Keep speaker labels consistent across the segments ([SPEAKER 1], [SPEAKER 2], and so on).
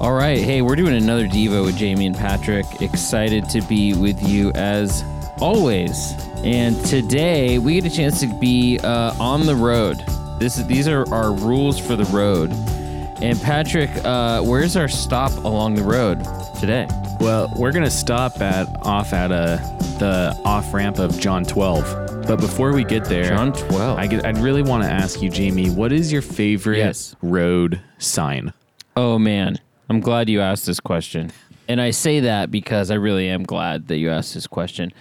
[SPEAKER 1] All right. Hey, we're doing another Devo with Jamie and Patrick. Excited to be with you as always. And today we get a chance to be uh, on the road. This is, these are our rules for the road. And Patrick, uh, where's our stop along the road today?
[SPEAKER 2] Well, we're gonna stop at off at uh, the off ramp of John 12. But before we get there,
[SPEAKER 1] John 12.
[SPEAKER 2] I I'd really want to ask you, Jamie, what is your favorite
[SPEAKER 1] Yes.
[SPEAKER 2] road sign?
[SPEAKER 1] Oh man, I'm glad you asked this question. And I say that because I really am glad that you asked this question.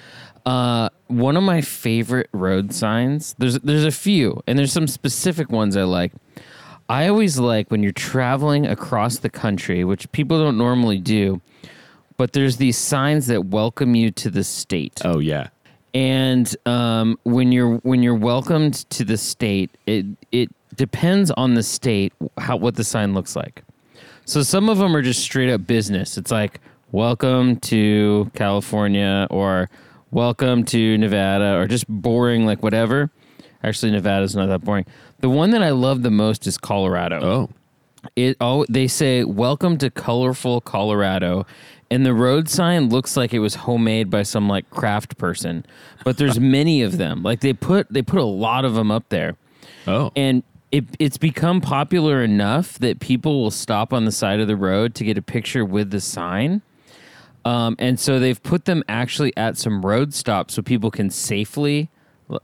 [SPEAKER 1] Uh, one of my favorite road signs. There's there's a few, and there's some specific ones I like. I always like when you're traveling across the country, which people don't normally do, but there's these signs that welcome you to the state
[SPEAKER 2] Oh yeah,
[SPEAKER 1] and um, when you're when you're welcomed to the state, it it depends on the state how what the sign looks like. So some of them are just straight up business. It's like welcome to California or welcome to Nevada or just boring like whatever. Actually, Nevada's not that boring. The one that I love the most is Colorado
[SPEAKER 2] oh
[SPEAKER 1] it oh they say welcome to colorful colorado and the road sign looks like it was homemade by some like craft person but there's many of them like they put they put a lot of them up there
[SPEAKER 2] oh
[SPEAKER 1] and it, it's become popular enough that people will stop on the side of the road to get a picture with the sign um, and so they've put them actually at some road stops so people can safely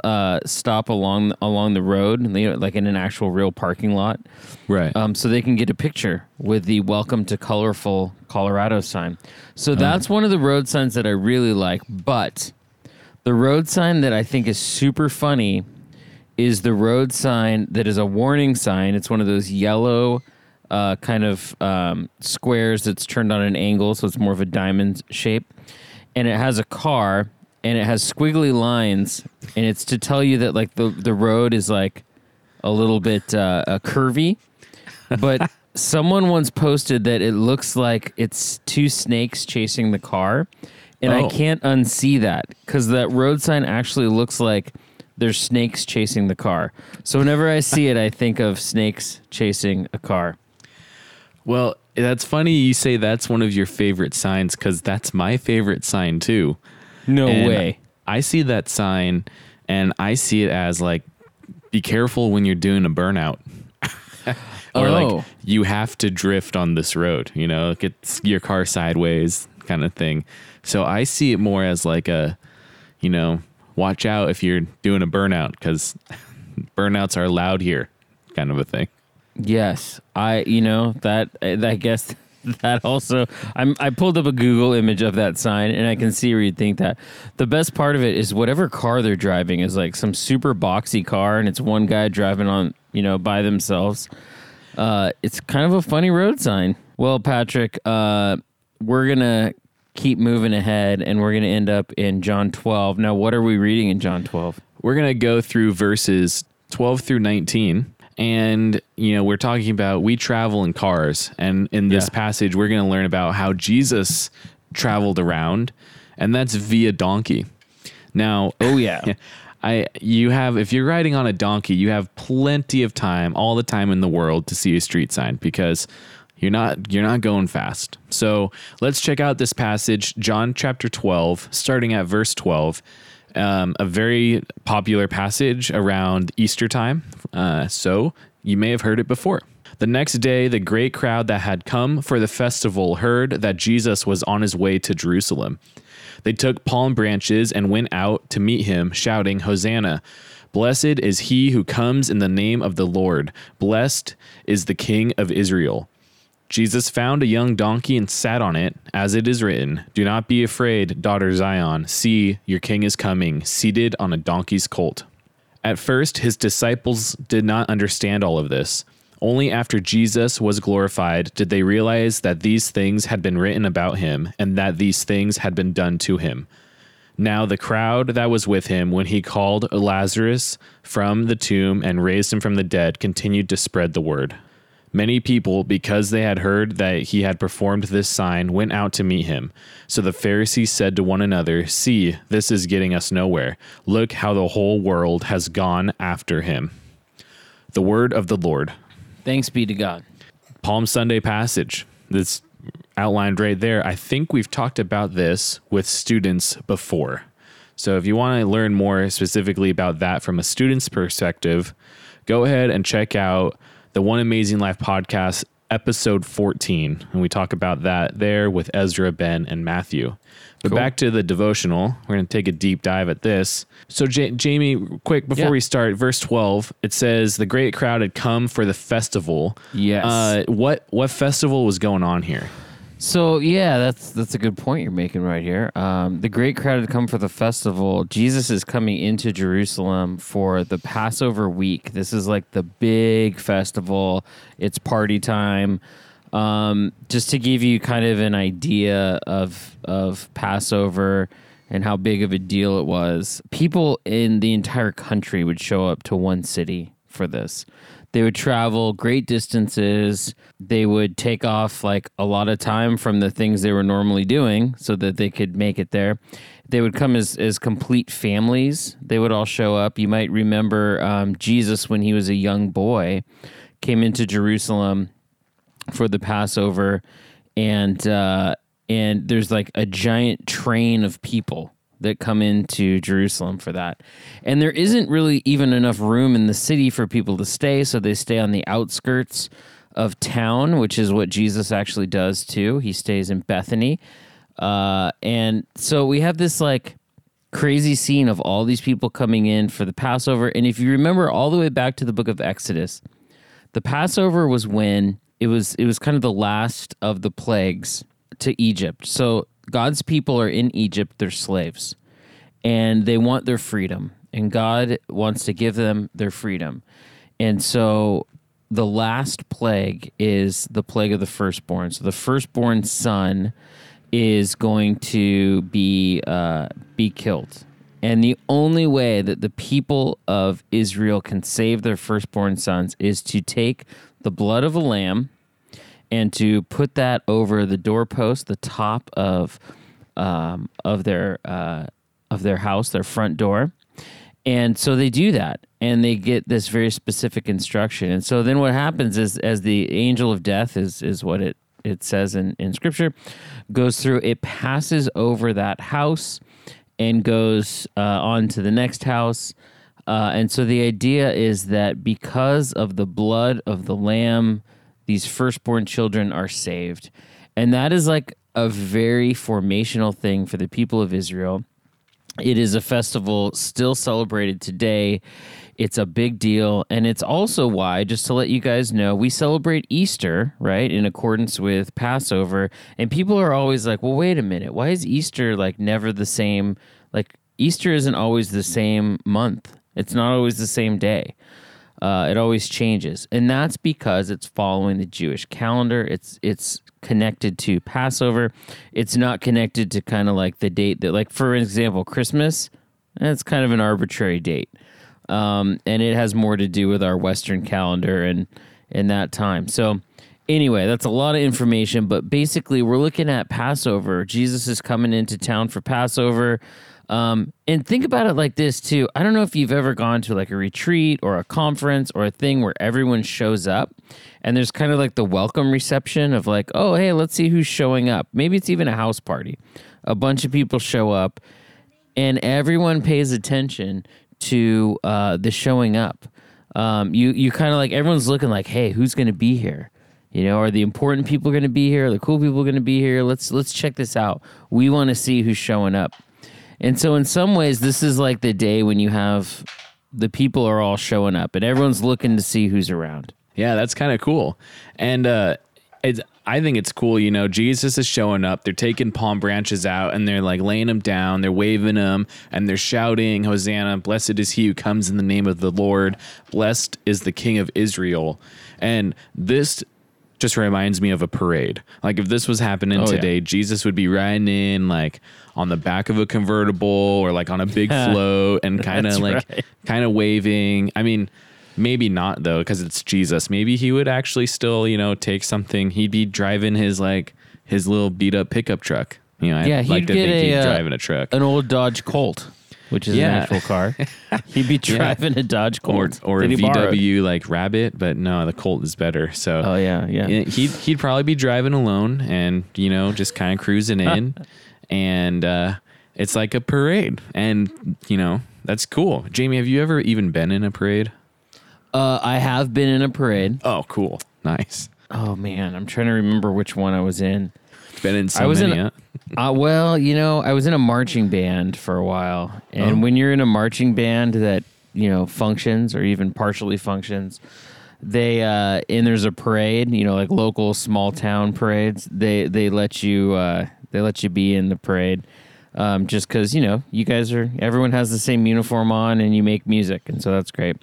[SPEAKER 1] uh, stop along along the road, you know, like in an actual real parking lot
[SPEAKER 2] right.
[SPEAKER 1] um, so they can get a picture with the "Welcome to Colorful Colorado" sign. So that's one of the road signs that I really like. But the road sign that I think is super funny is the road sign that is a warning sign. It's one of those yellow uh, kind of um, squares that's turned on an angle, so it's more of a diamond shape, and it has a car and it has squiggly lines, and it's to tell you that like the the road is like a little bit uh, uh, curvy, but someone once posted that it looks like it's two snakes chasing the car, and I
[SPEAKER 2] Oh.
[SPEAKER 1] can't unsee that because that road sign actually looks like there's snakes chasing the car. So whenever I see it, I think of snakes chasing a car.
[SPEAKER 2] Well, that's funny you say that's one of your favorite signs because that's my favorite sign too.
[SPEAKER 1] No
[SPEAKER 2] And
[SPEAKER 1] way.
[SPEAKER 2] I see that sign and I see it as like, be careful when you're doing a burnout. or
[SPEAKER 1] Oh.
[SPEAKER 2] like, you have to drift on this road, you know, get your car sideways kind of thing. So I see it more as like a, you know, watch out if you're doing a burnout because burnouts are loud here kind of a thing.
[SPEAKER 1] Yes, I. You know that. I guess that also. I'm. I pulled up a Google image of that sign, and I can see where you'd think that. The best part of it is whatever car they're driving is like some super boxy car, and it's one guy driving on. You know, by themselves. Uh, it's kind of a funny road sign. Well, Patrick, uh, we're gonna keep moving ahead, and we're gonna end up in John 12. Now, what are we reading in John 12?
[SPEAKER 2] We're going to go through verses 12 through 19. And, you know, we're talking about we travel in cars. And in this
[SPEAKER 1] Yeah.
[SPEAKER 2] passage, we're going to learn about how Jesus traveled around, and that's via donkey. Now,
[SPEAKER 1] Oh yeah.
[SPEAKER 2] I you have if you're riding on a donkey, you have plenty of time, all the time in the world to see a street sign because you're not you're not going fast. So let's check out this passage, John chapter 12, starting at verse 12. Um, a very popular passage around Easter time. Uh, so you may have heard it before. The next day, the great crowd that had come for the festival heard that Jesus was on his way to Jerusalem. They took palm branches and went out to meet him, shouting, Hosanna! Blessed is he who comes in the name of the Lord. Blessed is the King of Israel. Jesus found a young donkey and sat on it, as it is written, Do not be afraid, daughter Zion. See, your king is coming, seated on a donkey's colt. At first, his disciples did not understand all of this. Only after Jesus was glorified did they realize that these things had been written about him and that these things had been done to him. Now, the crowd that was with him when he called Lazarus from the tomb and raised him from the dead continued to spread the word. Many people, because they had heard that he had performed this sign, went out to meet him. So the Pharisees said to one another, See, this is getting us nowhere. Look how the whole world has gone after him. The word of the Lord.
[SPEAKER 1] Thanks be to God.
[SPEAKER 2] Palm Sunday passage. This outlined right there. I think we've talked about this with students before. So if you want to learn more specifically about that from a student's perspective, go ahead and check out the One Amazing Life podcast, episode 14. And we talk about that there with Ezra, Ben, and Matthew. But
[SPEAKER 1] Cool.
[SPEAKER 2] back to the devotional, we're going to take a deep dive at this. So, Ja- Jamie, quick before
[SPEAKER 1] Yeah.
[SPEAKER 2] we start, verse 12, it says, The great crowd had come for the festival.
[SPEAKER 1] Yes.
[SPEAKER 2] Uh, what, what festival was going on here?
[SPEAKER 1] So yeah, that's that's a good point you're making right here. Um, the great crowd had come for the festival. Jesus is coming into Jerusalem for the Passover week. This is like the big festival. It's party time. Um, just to give you kind of an idea of of Passover and how big of a deal it was, people in the entire country would show up to one city for this. They would travel great distances. They would take off like a lot of time from the things they were normally doing so that they could make it there. They would come as, as complete families. They would all show up. You might remember um, Jesus when he was a young boy came into Jerusalem for the Passover, and uh, and there's like a giant train of people that come into Jerusalem for that, and there isn't really even enough room in the city for people to stay, so they stay on the outskirts of town, which is what Jesus actually does too. He stays in Bethany, uh, and so we have this like crazy scene of all these people coming in for the Passover, and if you remember all the way back to the book of Exodus the Passover was when it was it was kind of the last of the plagues to Egypt. So God's people are in Egypt, they're slaves. And they want their freedom. And God wants to give them their freedom. And so the last plague is the plague of the firstborn. So the firstborn son is going to be uh, be killed. And the only way that the people of Israel can save their firstborn sons is to take the blood of a lamb and to put that over the doorpost, the top of um, of their uh, of their house, their front door. And so they do that, and they get this very specific instruction. And so then what happens is, as the angel of death is is what it it says in in scripture, goes through, it passes over that house and goes uh, on to the next house. Uh, and so the idea is that because of the blood of the lamb, these firstborn children are saved. And that is like a very formational thing for the people of Israel. It is a festival still celebrated today. It's a big deal. And it's also why, just to let you guys know, we celebrate Easter, right, in accordance with Passover. And people are always like, well, wait a minute. Why is Easter like never the same? Like, Easter isn't always the same month, it's not always the same day. Uh, it always changes, and that's because it's following the Jewish calendar. It's it's connected to Passover. It's not connected to kind of like the date that, like for example, Christmas. It's kind of an arbitrary date, um, and it has more to do with our Western calendar and and that time. So. Anyway, that's a lot of information, but basically, we're looking at Passover. Jesus is coming into town for Passover. Um, and think about it like this too. I don't know if you've ever gone to like a retreat or a conference or a thing where everyone shows up and there's kind of like the welcome reception of like, oh, hey, let's see who's showing up. Maybe it's even a house party. A bunch of people show up and everyone pays attention to uh, the showing up. Um, you you kind of like everyone's looking like, hey, who's going to be here? You know, are the important people going to be here? Are the cool people going to be here? Let's let's check this out. We want to see who's showing up. And so, in some ways, this is like the day when you have the people are all showing up and everyone's looking to see who's around.
[SPEAKER 2] Yeah, that's kind of cool. And uh, it's, I think it's cool. You know, Jesus is showing up. They're taking palm branches out and they're like laying them down. They're waving them and they're shouting, Hosanna, blessed is he who comes in the name of the Lord. Blessed is the King of Israel. And this just reminds me of a parade. Like if this was happening
[SPEAKER 1] Oh, yeah.
[SPEAKER 2] today, Jesus would be riding in like on the back of a convertible or like on a big float and kind of like
[SPEAKER 1] right.
[SPEAKER 2] kind of waving. I mean, maybe not though because it's Jesus. Maybe he would actually still, you know, take something. He'd be driving his like his little beat up pickup truck. You know,
[SPEAKER 1] Yeah,
[SPEAKER 2] I'd
[SPEAKER 1] he'd
[SPEAKER 2] like to think
[SPEAKER 1] a,
[SPEAKER 2] he's
[SPEAKER 1] uh,
[SPEAKER 2] driving a truck.
[SPEAKER 1] An old Dodge Colt. Which is
[SPEAKER 2] Yeah.
[SPEAKER 1] an actual car. He'd be driving a Dodge
[SPEAKER 2] or
[SPEAKER 1] Colt
[SPEAKER 2] or a
[SPEAKER 1] that he borrowed.
[SPEAKER 2] VW like Rabbit, but no, the Colt is better. So
[SPEAKER 1] Oh yeah, yeah.
[SPEAKER 2] Yeah, he'd he'd probably be driving alone and you know just kind of cruising in, and uh, it's like a parade, and you know that's cool. Jamie, have you ever even been in a parade?
[SPEAKER 1] Uh, I have been in a parade.
[SPEAKER 2] Oh, cool, nice.
[SPEAKER 1] Oh man, I'm trying to remember which one I was in.
[SPEAKER 2] Been in so
[SPEAKER 1] I was in
[SPEAKER 2] many. huh?
[SPEAKER 1] Uh, well, you know, I was in a marching band for a while, and
[SPEAKER 2] Oh.
[SPEAKER 1] when you're in a marching band that you know functions or even partially functions, they uh, and there's a parade, you know, like local small town parades. They they let you uh, they let you be in the parade. Um, just because you know you guys are everyone has the same uniform on and you make music and so that's great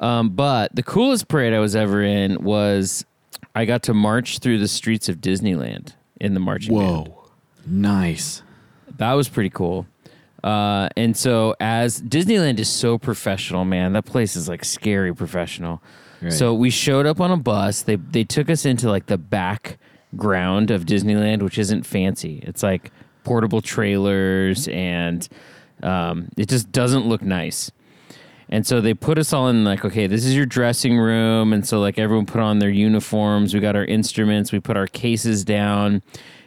[SPEAKER 1] um, but the coolest parade i was ever in was i got to march through the streets of disneyland in the marching band
[SPEAKER 2] nice.
[SPEAKER 1] that was pretty cool. Uh, and so, as Disneyland is so professional, man, that place is like scary professional.
[SPEAKER 2] Right.
[SPEAKER 1] So we showed up on a bus. They they took us into like the background of Disneyland, which isn't fancy. It's like portable trailers, and um, it just doesn't look nice. And so they put us all in like, okay, this is your dressing room. And so like everyone put on their uniforms. We got our instruments. We put our cases down.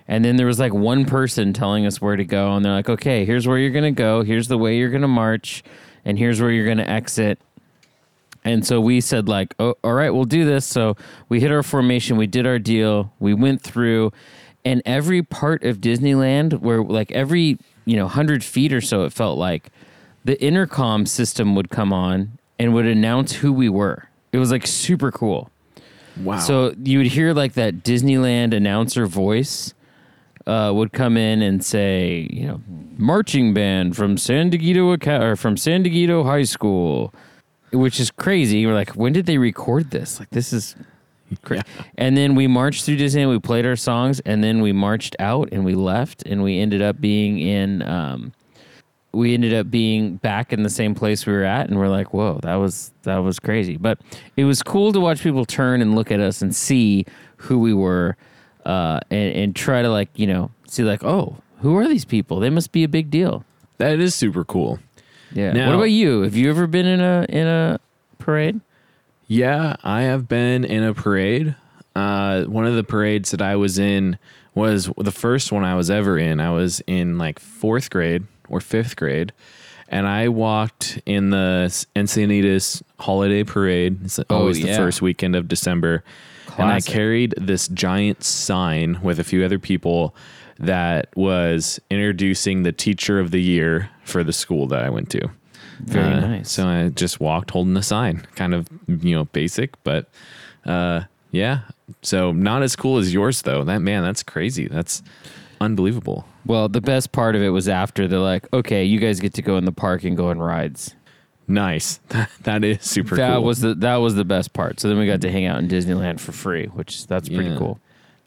[SPEAKER 1] And then there was like one person telling us where to go. And they're like, okay, here's where you're going to go. Here's the way you're going to march. And here's where you're going to exit. And so we said like, oh, all right, we'll do this. So we hit our formation. We did our deal. We went through. And every part of Disneyland where like every, you know, 100 feet or so, it felt like, the intercom system would come on and would announce who we were. It was like super cool.
[SPEAKER 2] Wow.
[SPEAKER 1] So you would hear like that Disneyland announcer voice uh, would come in and say, you know, marching band from San Diego or from San Diego High School, which is crazy. We're like, when did they record this? Like this is crazy. And then we marched through Disneyland. We played our songs, and then we marched out and we left, and we ended up being in. Um, we ended up being back in the same place we were at and we're like whoa that was that was crazy. But it was cool to watch people turn and look at us and see who we were uh, and, and try to like you know see like oh who are these people? They must be a big deal.
[SPEAKER 2] That is super cool.
[SPEAKER 1] yeah.
[SPEAKER 2] Now-
[SPEAKER 1] what about you? Have you ever been in a in a parade?
[SPEAKER 2] Yeah, I have been in a parade. Uh, one of the parades that I was in was the first one I was ever in. I was in like fourth grade or fifth grade, and I walked in the Encinitas Holiday Parade. It's always
[SPEAKER 1] yeah.
[SPEAKER 2] the first weekend of December, and I carried this giant sign with a few other people that was introducing the teacher of the year for the school that I went to.
[SPEAKER 1] Very
[SPEAKER 2] Uh,
[SPEAKER 1] nice.
[SPEAKER 2] So I just walked holding the sign, kind of you know basic, but uh, yeah. So not as cool as yours though. That man, that's crazy. That's unbelievable.
[SPEAKER 1] well the best part of it was after they're like okay you guys get to go in the park and go on rides
[SPEAKER 2] Nice. that is super
[SPEAKER 1] that
[SPEAKER 2] cool.
[SPEAKER 1] was the that was the best part so then we got to hang out in disneyland for free which that's pretty
[SPEAKER 2] Yeah.
[SPEAKER 1] cool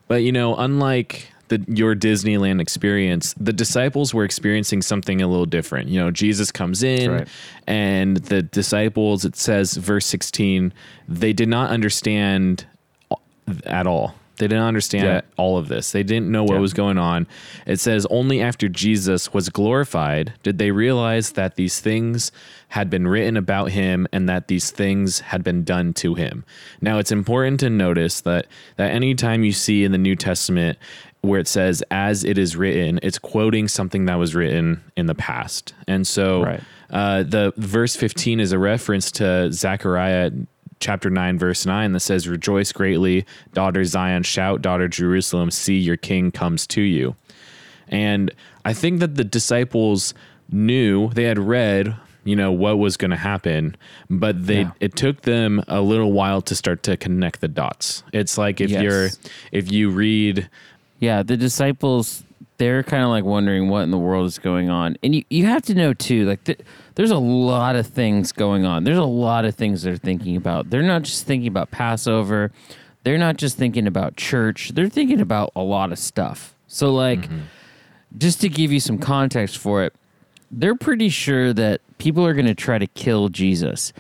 [SPEAKER 2] But you know, unlike the your Disneyland experience, the disciples were experiencing something a little different. You know, Jesus comes in
[SPEAKER 1] right.
[SPEAKER 2] and the disciples, it says verse 16, they did not understand at all. They didn't understand
[SPEAKER 1] Yeah.
[SPEAKER 2] all of this. They didn't know what
[SPEAKER 1] Yeah.
[SPEAKER 2] was going on. It says only after Jesus was glorified did they realize that these things had been written about him and that these things had been done to him. Now it's important to notice that that anytime you see in the New Testament where it says as it is written, it's quoting something that was written in the past. And so
[SPEAKER 1] Right.
[SPEAKER 2] uh, the verse 15 is a reference to Zechariah chapter 9 verse 9 that says rejoice greatly daughter zion shout daughter jerusalem see your king comes to you and i think that the disciples knew they had read you know what was going to happen but they
[SPEAKER 1] Yeah.
[SPEAKER 2] it took them a little while to start to connect the dots it's like if
[SPEAKER 1] Yes.
[SPEAKER 2] you're if you read
[SPEAKER 1] Yeah, the disciples they're kind of like wondering what in the world is going on. And you, you have to know too, like th- there's a lot of things going on. There's a lot of things they're thinking about. They're not just thinking about Passover. They're not just thinking about church. They're thinking about a lot of stuff. So like just to give you some context for it, they're pretty sure that people are going to try to kill Jesus.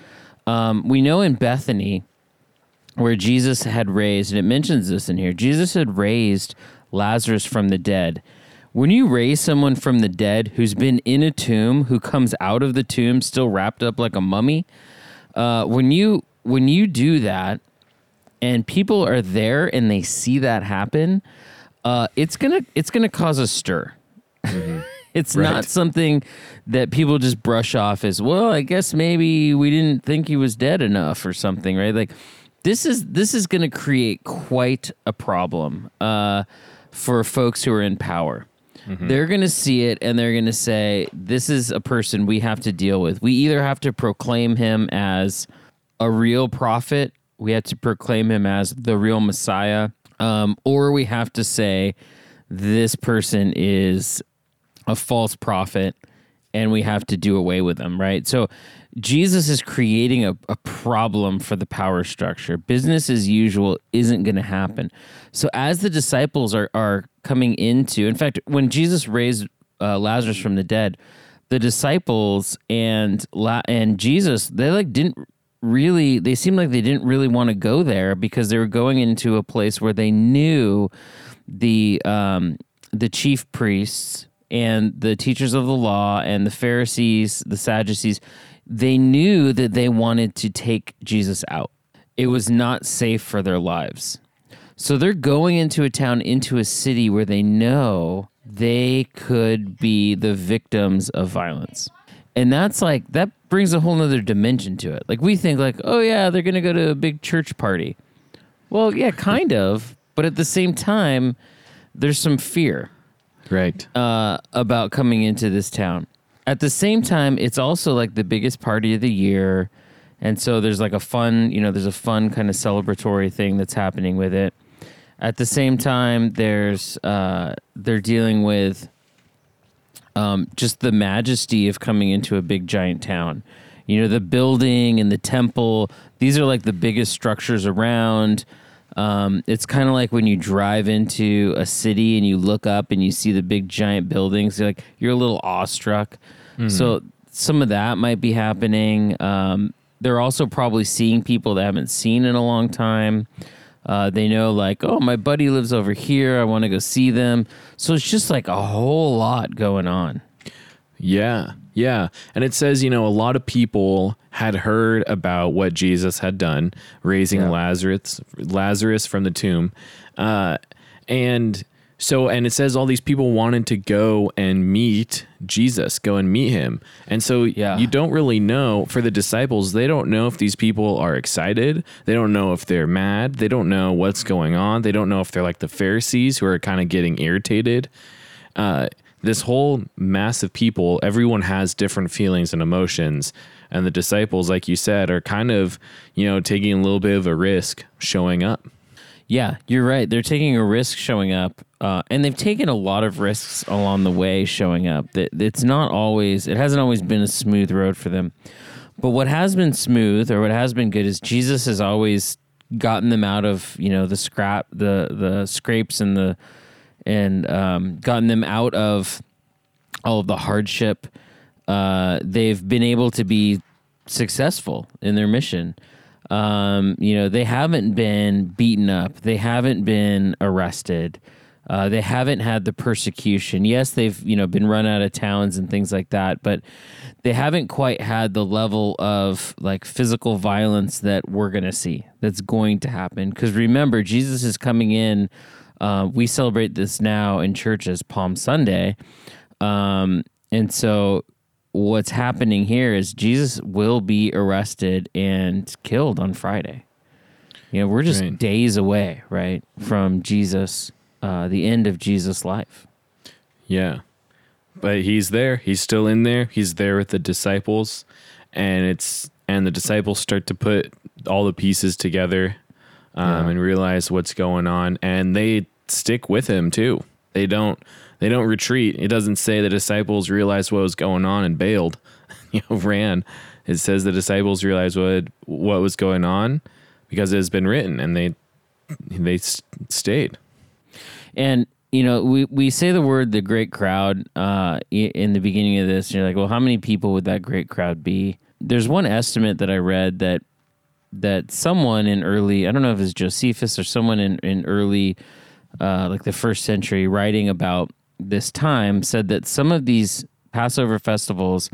[SPEAKER 1] Um, we know in Bethany, where Jesus had raised, and it mentions this in here, Jesus had raised Lazarus from the dead. When you raise someone from the dead who's been in a tomb, who comes out of the tomb still wrapped up like a mummy, uh, when you when you do that, and people are there and they see that happen, uh, it's gonna it's gonna cause a stir. it's
[SPEAKER 2] Right.
[SPEAKER 1] not something that people just brush off as well. I guess maybe we didn't think he was dead enough or something, right? Like this is this is going to create quite a problem uh, for folks who are in power. They're going to see it and they're going to say, "This is a person we have to deal with. We either have to proclaim him as a real prophet, we have to proclaim him as the real Messiah, um, or we have to say this person is a false prophet and we have to do away with them, right? So Jesus is creating a, a problem for the power structure. Business as usual isn't going to happen. So as the disciples are, are coming into, in fact, when Jesus raised uh, Lazarus from the dead, the disciples and La- and Jesus, they like didn't really they seemed like they didn't really want to go there because they were going into a place where they knew the um, the chief priests and the teachers of the law and the Pharisees, the Sadducees, they knew that they wanted to take Jesus out. It was not safe for their lives. So they're going into a town, into a city where they know they could be the victims of violence. And that's like, that brings a whole nother dimension to it. Like, we think, like, oh, yeah, they're going to go to a big church party. Well, yeah, kind of. But at the same time, there's some fear
[SPEAKER 2] Right.
[SPEAKER 1] uh, about coming into this town. At the same time, it's also like the biggest party of the year. And so there's like a fun, you know, there's a fun kind of celebratory thing that's happening with it. At the same time, there's uh, they're dealing with um, just the majesty of coming into a big giant town. You know, the building and the temple, these are like the biggest structures around. Um, it's kind of like when you drive into a city and you look up and you see the big giant buildings, you're like you're a little awestruck. So some of that might be happening. Um, they're also probably seeing people they haven't seen in a long time. Uh, they know like, oh, my buddy lives over here. I want to go see them. So it's just like a whole lot going on.
[SPEAKER 2] Yeah. Yeah. And it says, you know, a lot of people had heard about what Jesus had done, raising
[SPEAKER 1] Yeah.
[SPEAKER 2] Lazarus Lazarus from the tomb. Uh, and so and it says all these people wanted to go and meet Jesus, go and meet him. And so
[SPEAKER 1] Yeah.
[SPEAKER 2] you don't really know for the disciples, they don't know if these people are excited. They don't know if they're mad. They don't know what's going on. They don't know if they're like the Pharisees who are kind of getting irritated uh, this whole mass of people, everyone has different feelings and emotions. And the disciples, like you said, are kind of, you know, taking a little bit of a risk showing up.
[SPEAKER 1] Yeah, you're right. They're taking a risk showing up, uh, and they've taken a lot of risks along the way showing up. That it's not always, it hasn't always been a smooth road for them. But what has been smooth, or what has been good, is Jesus has always gotten them out of you know the scrap, the the scrapes, and the and um, gotten them out of all of the hardship. Uh, they've been able to be successful in their mission. Um, you know, they haven't been beaten up. They haven't been arrested. Uh, they haven't had the persecution. Yes, they've you know been run out of towns and things like that, but they haven't quite had the level of like physical violence that we're gonna see. That's going to happen because remember, Jesus is coming in. Uh, we celebrate this now in church as Palm Sunday, um, and so what's happening here is Jesus will be arrested and killed on Friday. You know, we're just
[SPEAKER 2] Right.
[SPEAKER 1] days away, right, from Jesus, uh, the end of Jesus' life.
[SPEAKER 2] Yeah. But he's there. He's still in there. He's there with the disciples. And it's, and the disciples start to put all the pieces together um,
[SPEAKER 1] Yeah.
[SPEAKER 2] and realize what's going on. And they stick with him too. They don't, they don't retreat. It doesn't say the disciples realized what was going on and bailed, you know, ran. It says the disciples realized what, what was going on because it has been written and they, they stayed.
[SPEAKER 1] And you know, we, we say the word the great crowd uh, in the beginning of this. And you're like, well, how many people would that great crowd be? There's one estimate that I read that that someone in early, I don't know if it's Josephus or someone in in early, uh, like the first century, writing about this time said that some of these Passover festivals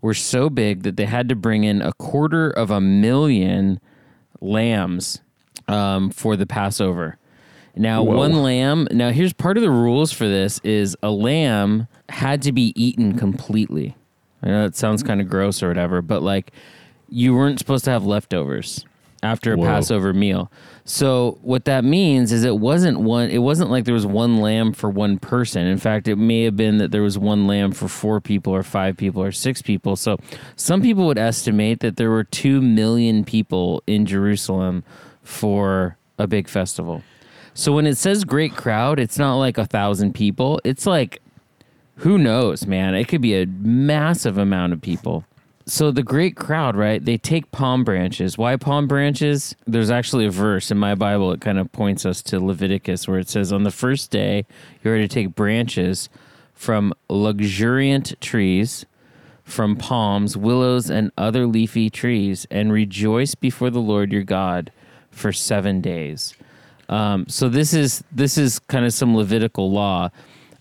[SPEAKER 1] were so big that they had to bring in a quarter of a million lambs um, for the Passover. Now,
[SPEAKER 2] Whoa.
[SPEAKER 1] one lamb. Now, here's part of the rules for this: is a lamb had to be eaten completely. I know that sounds kind of gross or whatever, but like you weren't supposed to have leftovers after a
[SPEAKER 2] Whoa.
[SPEAKER 1] Passover meal. So what that means is it wasn't one. It wasn't like there was one lamb for one person. In fact, it may have been that there was one lamb for four people or five people or six people. So some people would estimate that there were two million people in Jerusalem for a big festival. So when it says great crowd, it's not like a thousand people. It's like who knows, man? It could be a massive amount of people. So the great crowd, right? They take palm branches. Why palm branches? There's actually a verse in my Bible. It kind of points us to Leviticus, where it says, "On the first day, you are to take branches from luxuriant trees, from palms, willows, and other leafy trees, and rejoice before the Lord your God for seven days." Um, so this is this is kind of some Levitical law,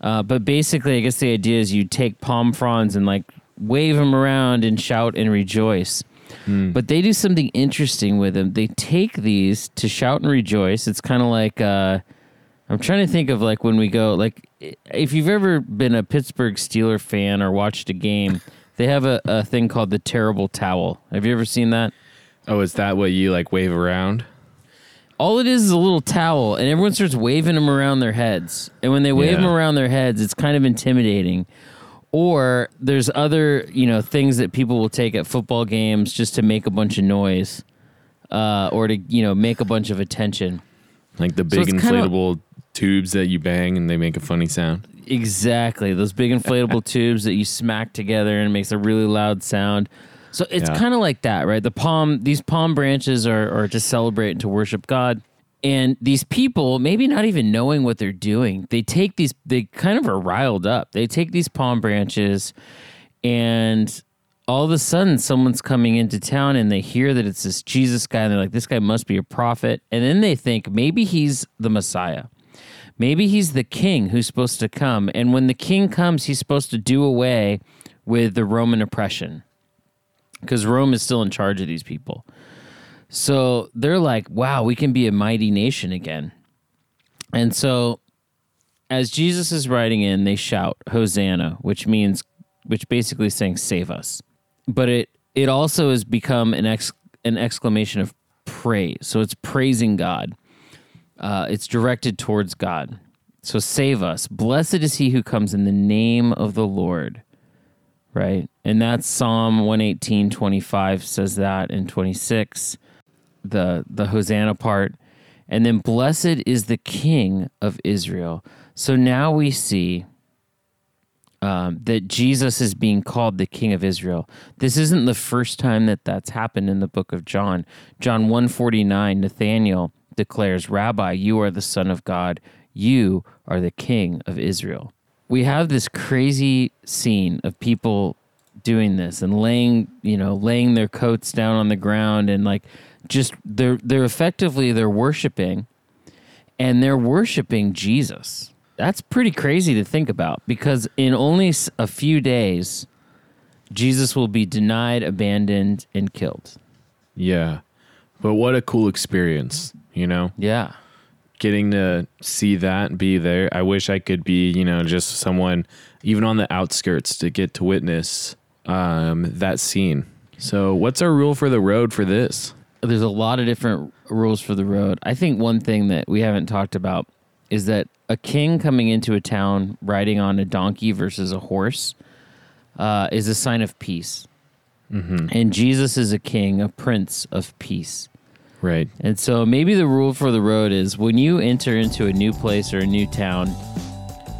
[SPEAKER 1] uh, but basically, I guess the idea is you take palm fronds and like wave them around and shout and rejoice. But they do something interesting with them. They take these to shout and rejoice. It's kind of like uh, I'm trying to think of like when we go like if you've ever been a Pittsburgh Steeler fan or watched a game, they have a, a thing called the terrible towel. Have you ever seen that?
[SPEAKER 2] Oh, is that what you like wave around?
[SPEAKER 1] all it is is a little towel and everyone starts waving them around their heads and when they wave
[SPEAKER 2] Yeah.
[SPEAKER 1] them around their heads it's kind of intimidating or there's other you know things that people will take at football games just to make a bunch of noise uh, or to you know make a bunch of attention.
[SPEAKER 2] Like the big
[SPEAKER 1] kinda-
[SPEAKER 2] inflatable tubes that you bang and they make a funny sound.
[SPEAKER 1] exactly. Those big inflatable tubes that you smack together and it makes a really loud sound. So it's
[SPEAKER 2] Yeah.
[SPEAKER 1] kind of like that right? The palm these palm branches are, are to celebrate and to worship god and these people maybe not even knowing what they're doing they take these they kind of are riled up. They take these palm branches and all of a sudden someone's coming into town and they hear that it's this jesus guy and they're like this guy must be a prophet. And then they think maybe he's the messiah. Maybe he's the king who's supposed to come. And when the king comes he's supposed to do away with the roman oppression because rome is still in charge of these people so they're like wow we can be a mighty nation again and so as jesus is riding in they shout hosanna which means which basically is saying save us but it it also has become an ex an exclamation of praise so it's praising god uh, it's directed towards God. So save us. Blessed is he who comes in the name of the Lord. Right? And that's Psalm 118, 25 says that, and 26, the, the Hosanna part. And then blessed is the King of Israel. So now we see um, that Jesus is being called the King of Israel. This isn't the first time that that's happened in the book of John. John 149, Nathanael declares, Rabbi, you are the Son of God. You are the King of Israel. We have this crazy scene of people doing this and laying, you know, laying their coats down on the ground and like just they're they're effectively they're worshiping and they're worshiping Jesus. That's pretty crazy to think about because in only a few days, Jesus will be denied, abandoned, and killed.
[SPEAKER 2] Yeah. But what a cool experience, you know?
[SPEAKER 1] Yeah.
[SPEAKER 2] Getting to see that and be there. I wish I could be, you know, just someone even on the outskirts to get to witness um, that scene. So, what's our rule for the road for this?
[SPEAKER 1] There's a lot of different rules for the road. I think one thing that we haven't talked about is that a king coming into a town riding on a donkey versus a horse uh, is a sign of peace. And Jesus is a king, a prince of peace.
[SPEAKER 2] Right.
[SPEAKER 1] And so maybe the rule for the road is when you enter into a new place or a new town,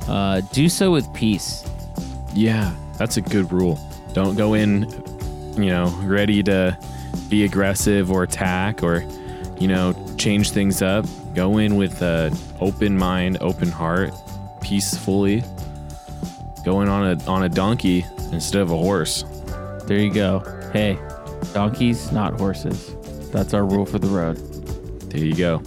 [SPEAKER 1] uh, do so with peace.
[SPEAKER 2] Yeah, that's a good rule. Don't go in, you know, ready to be aggressive or attack or, you know, change things up. Go in with a open mind, open heart, peacefully. Going on a on a donkey instead of a horse.
[SPEAKER 1] There you go. Hey, donkeys, not horses. That's our rule for the road.
[SPEAKER 2] There you go.